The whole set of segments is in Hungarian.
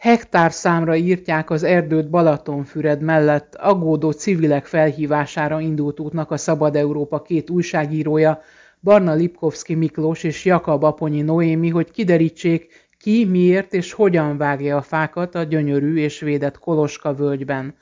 Hektár számra írtják az erdőt Balatonfüred mellett, aggódó civilek felhívására indult útnak a Szabad Európa két újságírója, Barna Lipkovski Miklós és Jakab Aponyi Noémi, hogy kiderítsék, ki, miért és hogyan vágja a fákat a gyönyörű és védett Koloska völgyben.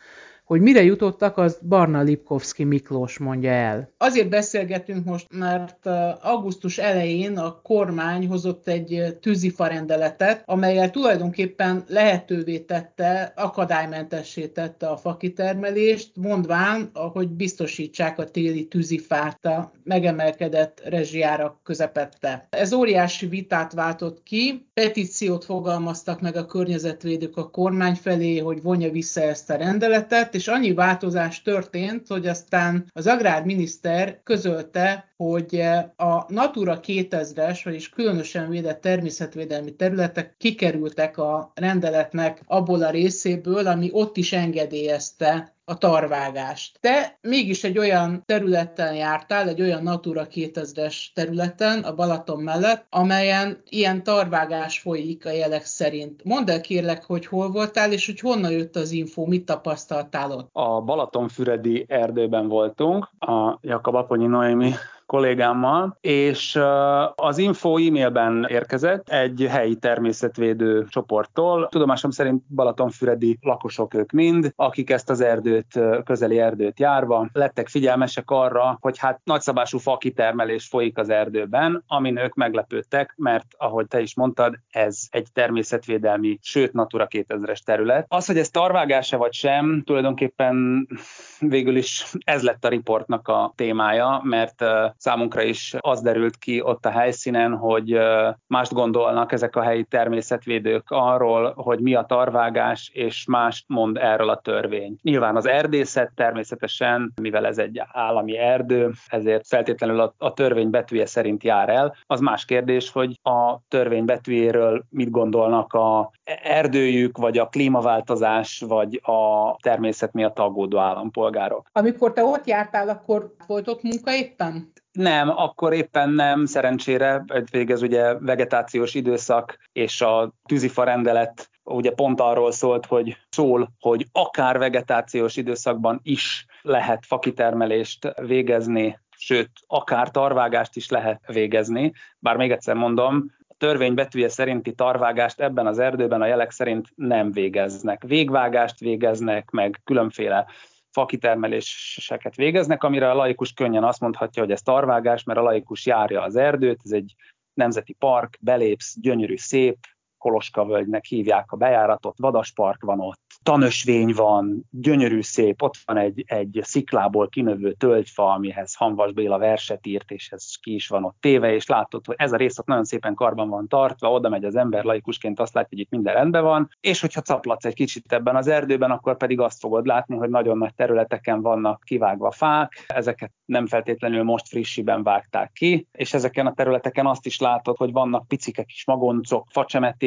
Hogy mire jutottak, az Barna Lipkovski Miklós mondja el. Azért beszélgetünk most, mert augusztus elején a kormány hozott egy tűzifarendeletet, amelyel tulajdonképpen lehetővé tette, akadálymentessé tette a fakitermelést, mondván, hogy biztosítsák a téli tűzifát a megemelkedett rezsijárak közepette. Ez óriási vitát váltott ki, petíciót fogalmaztak meg a környezetvédők a kormány felé, hogy vonja vissza ezt a rendeletet, és annyi változás történt, hogy aztán az agrárminiszter közölte, hogy a Natura 2000-es, vagyis különösen védett természetvédelmi területek kikerültek a rendeletnek abból a részéből, ami ott is engedélyezte a tarvágást. Te mégis egy olyan területen jártál, egy olyan Natura 2000-es területen, a Balaton mellett, amelyen ilyen tarvágás folyik a jelek szerint. Mondd el kérlek, hogy hol voltál, és hogy honnan jött az info, mit tapasztaltál ott? A Balatonfüredi erdőben voltunk, a Jakab Aponyi Noémi kollégámmal, és az info e-mailben érkezett egy helyi természetvédő csoporttól. Tudomásom szerint Balatonfüredi lakosok ők mind, akik ezt az erdőt, közeli erdőt járva, lettek figyelmesek arra, hogy hát nagyszabású fa kitermelés folyik az erdőben, amin ők meglepődtek, mert ahogy te is mondtad, ez egy természetvédelmi, sőt Natura 2000-es terület. Az, hogy ez tarvágása vagy sem, tulajdonképpen végül is ez lett a riportnak a témája, mert számunkra is az derült ki ott a helyszínen, hogy mást gondolnak ezek a helyi természetvédők arról, hogy mi a tarvágás, és mást mond erről a törvény. Nyilván az erdészet természetesen, mivel ez egy állami erdő, ezért feltétlenül a, a törvény betűje szerint jár el. Az más kérdés, hogy a törvény betűjéről mit gondolnak a erdőjük, vagy a klímaváltozás, vagy a természet miatt aggódó állampolgárok. Amikor te ott jártál, akkor volt ott munka éppen? Nem, akkor éppen nem, szerencsére, végez ugye vegetációs időszak és a tűzifa rendelet ugye pont arról szólt, hogy szól, hogy akár vegetációs időszakban is lehet fakitermelést végezni, sőt, akár tarvágást is lehet végezni. Bár még egyszer mondom, a törvény betűje szerinti tarvágást ebben az erdőben a jelek szerint nem végeznek. Végvágást végeznek, meg különféle fakitermeléseket végeznek, amire a laikus könnyen azt mondhatja, hogy ez tarvágás, mert a laikus járja az erdőt, ez egy nemzeti park, belépsz, gyönyörű, szép, Koloska völgynek hívják a bejáratot, vadaspark van ott, tanösvény van, gyönyörű szép, ott van egy, egy sziklából kinövő tölgyfa, amihez Hanvas Béla verset írt, és ez ki is van ott téve, és látod, hogy ez a rész ott nagyon szépen karban van tartva, oda megy az ember laikusként, azt látja, hogy itt minden rendben van, és hogyha caplatsz egy kicsit ebben az erdőben, akkor pedig azt fogod látni, hogy nagyon nagy területeken vannak kivágva fák, ezeket nem feltétlenül most frissiben vágták ki, és ezeken a területeken azt is látod, hogy vannak picike kis magoncok,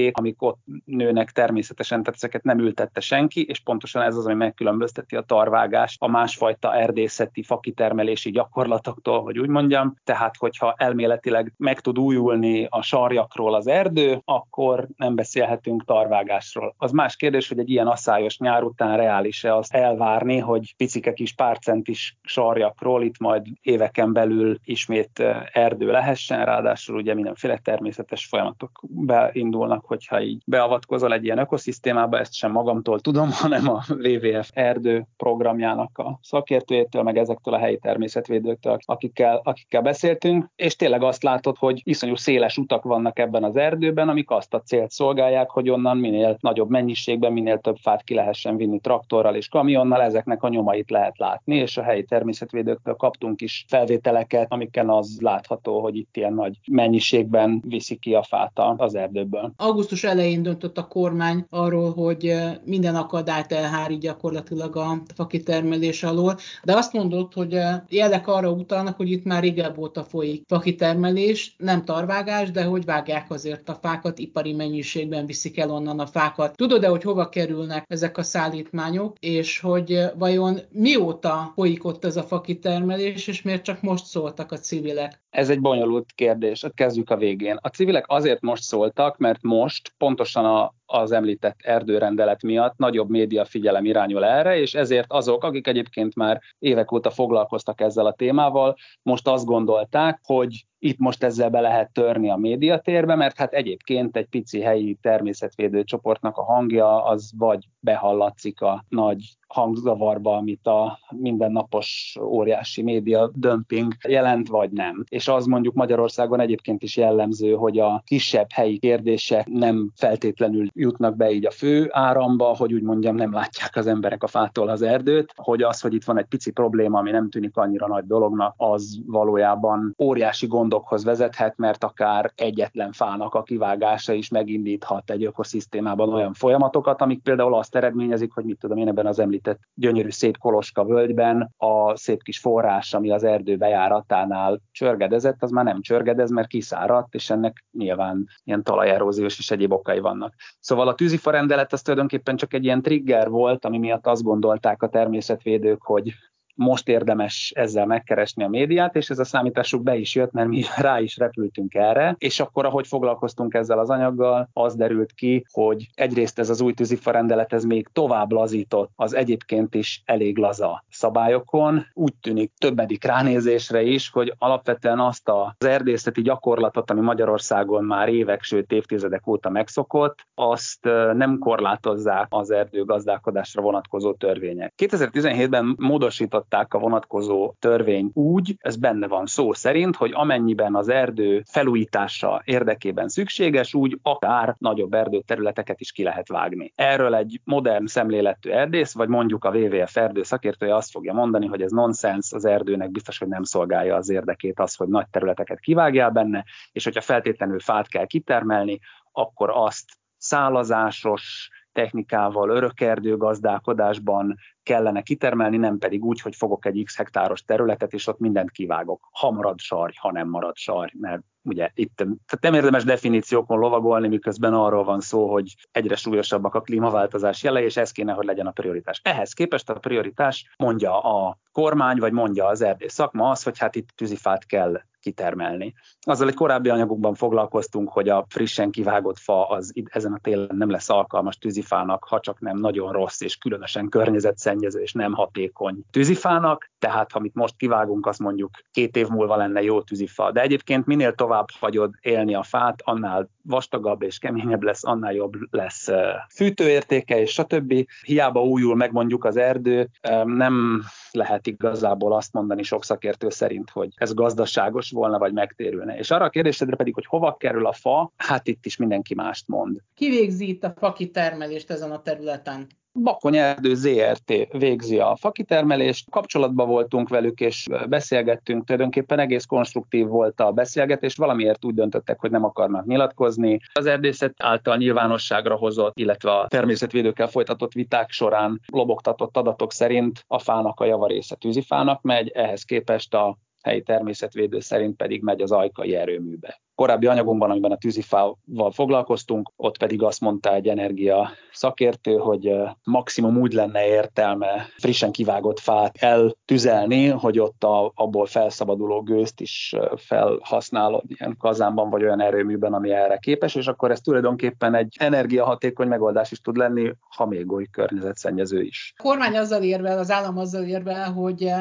facsemeték, amik ott nőnek természetesen, tehát ezeket nem ültette senki, ki, és pontosan ez az, ami megkülönbözteti a tarvágást a másfajta erdészeti fakitermelési gyakorlatoktól, hogy úgy mondjam. Tehát, hogyha elméletileg meg tud újulni a sarjakról az erdő, akkor nem beszélhetünk tarvágásról. Az más kérdés, hogy egy ilyen asszályos nyár után reális-e azt elvárni, hogy picike kis párcentis sarjakról itt majd éveken belül ismét erdő lehessen, ráadásul ugye mindenféle természetes folyamatok beindulnak, hogyha így beavatkozol egy ilyen ökoszisztémába, ezt sem magamtól tudom, hanem a WWF erdő programjának a szakértőjétől, meg ezektől a helyi természetvédőktől, akikkel, akikkel beszéltünk, és tényleg azt látod, hogy iszonyú széles utak vannak ebben az erdőben, amik azt a célt szolgálják, hogy onnan minél nagyobb mennyiségben, minél több fát ki lehessen vinni traktorral és kamionnal, ezeknek a nyomait lehet látni, és a helyi természetvédőktől kaptunk is felvételeket, amiken az látható, hogy itt ilyen nagy mennyiségben viszi ki a fát az erdőből. Augusztus elején döntött a kormány arról, hogy minden akadályt elhári gyakorlatilag a fakitermelés alól, de azt mondod, hogy jelek arra utalnak, hogy itt már régebb óta folyik fakitermelés, nem tarvágás, de hogy vágják azért a fákat, ipari mennyiségben viszik el onnan a fákat. Tudod-e, hogy hova kerülnek ezek a szállítmányok, és hogy vajon mióta folyik ott ez a fakitermelés, és miért csak most szóltak a civilek? Ez egy bonyolult kérdés, kezdjük a végén. A civilek azért most szóltak, mert most pontosan a, az említett erdőrendelet miatt nagyobb média figyelem irányul erre, és ezért azok, akik egyébként már évek óta foglalkoztak ezzel a témával, most azt gondolták, hogy itt most ezzel be lehet törni a médiatérbe, mert hát egyébként egy pici helyi természetvédő csoportnak a hangja az vagy behallatszik a nagy hangzavarba, amit a mindennapos óriási média dömping jelent, vagy nem. És az mondjuk Magyarországon egyébként is jellemző, hogy a kisebb helyi kérdések nem feltétlenül jutnak be így a fő áramba, hogy úgy mondjam, nem látják az emberek a fától az erdőt, hogy az, hogy itt van egy pici probléma, ami nem tűnik annyira nagy dolognak, az valójában óriási gondokhoz vezethet, mert akár egyetlen fának a kivágása is megindíthat egy ökoszisztémában olyan folyamatokat, amik például azt eredményezik, hogy mit tudom én ebben az említett gyönyörű szép Koloska völgyben a szép kis forrás, ami az erdő bejáratánál csörgedezett, az már nem csörgedez, mert kiszáradt, és ennek nyilván ilyen talajeróziós és egyéb okai vannak. Szóval a tűzifa rendelet az tulajdonképpen csak egy ilyen trigger volt, ami miatt azt gondolták a természetvédők, hogy most érdemes ezzel megkeresni a médiát, és ez a számításuk be is jött, mert mi rá is repültünk erre, és akkor, ahogy foglalkoztunk ezzel az anyaggal, az derült ki, hogy egyrészt ez az új tűzifa rendelet ez még tovább lazított az egyébként is elég laza szabályokon. Úgy tűnik többedik ránézésre is, hogy alapvetően azt az erdészeti gyakorlatot, ami Magyarországon már évek, sőt évtizedek óta megszokott, azt nem korlátozzák az erdőgazdálkodásra vonatkozó törvények. 2017-ben módosított módosították a vonatkozó törvény úgy, ez benne van szó szerint, hogy amennyiben az erdő felújítása érdekében szükséges, úgy akár nagyobb erdőterületeket is ki lehet vágni. Erről egy modern szemléletű erdész, vagy mondjuk a WWF erdő szakértője azt fogja mondani, hogy ez nonsens, az erdőnek biztos, hogy nem szolgálja az érdekét az, hogy nagy területeket kivágjál benne, és hogyha feltétlenül fát kell kitermelni, akkor azt szálazásos, technikával, örökerdő gazdálkodásban kellene kitermelni, nem pedig úgy, hogy fogok egy x hektáros területet, és ott mindent kivágok. Ha marad sarj, ha nem marad sarj, mert ugye itt tehát nem érdemes definíciókon lovagolni, miközben arról van szó, hogy egyre súlyosabbak a klímaváltozás jelei, és ez kéne, hogy legyen a prioritás. Ehhez képest a prioritás mondja a kormány, vagy mondja az erdész szakma az, hogy hát itt tűzifát kell kitermelni. Azzal egy korábbi anyagokban foglalkoztunk, hogy a frissen kivágott fa az ezen a télen nem lesz alkalmas tűzifának, ha csak nem nagyon rossz és különösen környezetszennyező és nem hatékony tűzifának, tehát amit most kivágunk, az mondjuk két év múlva lenne jó tűzifa. De egyébként minél tovább hagyod élni a fát, annál vastagabb és keményebb lesz, annál jobb lesz fűtőértéke és stb. Hiába újul meg mondjuk az erdő, nem lehet igazából azt mondani sok szakértő szerint, hogy ez gazdaságos volna, vagy megtérülne. És arra a kérdésedre pedig, hogy hova kerül a fa, hát itt is mindenki mást mond. Ki végzi itt a fakitermelést ezen a területen? Bakony Erdő ZRT végzi a fakitermelést, kapcsolatban voltunk velük, és beszélgettünk, tulajdonképpen egész konstruktív volt a beszélgetés, valamiért úgy döntöttek, hogy nem akarnak nyilatkozni. Az erdészet által nyilvánosságra hozott, illetve a természetvédőkkel folytatott viták során lobogtatott adatok szerint a fának a javarésze tűzifának megy, ehhez képest a helyi természetvédő szerint pedig megy az ajkai erőműbe. Korábbi anyagunkban, amiben a tűzifával foglalkoztunk, ott pedig azt mondta egy energia szakértő, hogy maximum úgy lenne értelme frissen kivágott fát eltüzelni, hogy ott a, abból felszabaduló gőzt is felhasználod ilyen kazánban vagy olyan erőműben, ami erre képes, és akkor ez tulajdonképpen egy energiahatékony megoldás is tud lenni, ha még oly környezetszennyező is. A kormány azzal érvel, az állam azzal érvel, hogy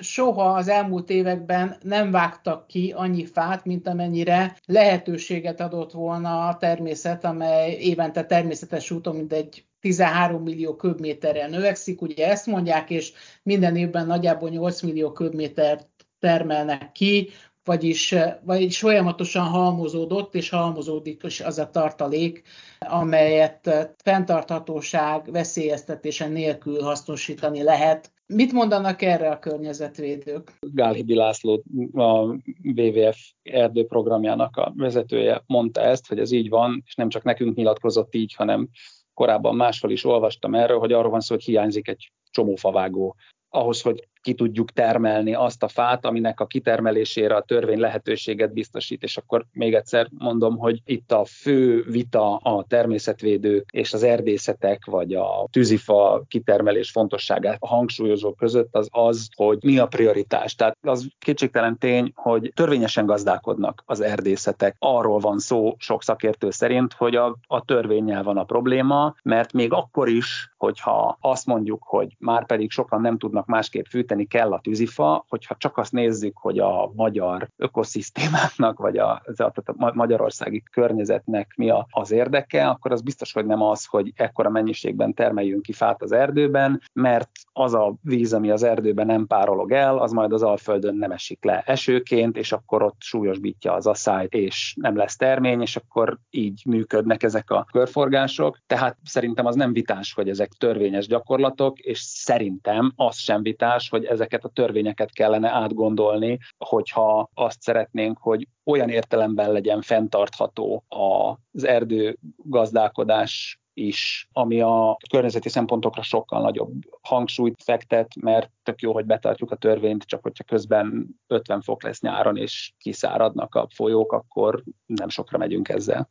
soha az elmúlt években nem vágtak ki annyi fát, mint amennyire lehetőséget adott volna a természet, amely évente természetes úton mindegy 13 millió köbméterrel növekszik, ugye ezt mondják, és minden évben nagyjából 8 millió köbmétert termelnek ki, vagyis, vagyis folyamatosan halmozódott, és halmozódik is az a tartalék, amelyet fenntarthatóság veszélyeztetése nélkül hasznosítani lehet Mit mondanak erre a környezetvédők? Gálhidi László, a WWF erdőprogramjának a vezetője mondta ezt, hogy ez így van, és nem csak nekünk nyilatkozott így, hanem korábban máshol is olvastam erről, hogy arról van szó, hogy hiányzik egy csomó favágó ahhoz, hogy ki tudjuk termelni azt a fát, aminek a kitermelésére a törvény lehetőséget biztosít. És akkor még egyszer mondom, hogy itt a fő vita a természetvédők és az erdészetek, vagy a tűzifa kitermelés fontosságát a hangsúlyozó között az az, hogy mi a prioritás. Tehát az kétségtelen tény, hogy törvényesen gazdálkodnak az erdészetek. Arról van szó sok szakértő szerint, hogy a, a törvényel van a probléma, mert még akkor is, hogyha azt mondjuk, hogy már pedig sokan nem tudnak másképp fűteni, segíteni kell a tűzifa, hogyha csak azt nézzük, hogy a magyar ökoszisztémáknak, vagy a, a magyarországi környezetnek mi az érdeke, akkor az biztos, hogy nem az, hogy ekkora mennyiségben termeljünk ki fát az erdőben, mert az a víz, ami az erdőben nem párolog el, az majd az alföldön nem esik le esőként, és akkor ott súlyosbítja az asszályt, és nem lesz termény, és akkor így működnek ezek a körforgások. Tehát szerintem az nem vitás, hogy ezek törvényes gyakorlatok, és szerintem az sem vitás, hogy hogy ezeket a törvényeket kellene átgondolni, hogyha azt szeretnénk, hogy olyan értelemben legyen fenntartható az erdőgazdálkodás is, ami a környezeti szempontokra sokkal nagyobb hangsúlyt fektet, mert tök jó, hogy betartjuk a törvényt, csak hogyha közben 50 fok lesz nyáron, és kiszáradnak a folyók, akkor nem sokra megyünk ezzel.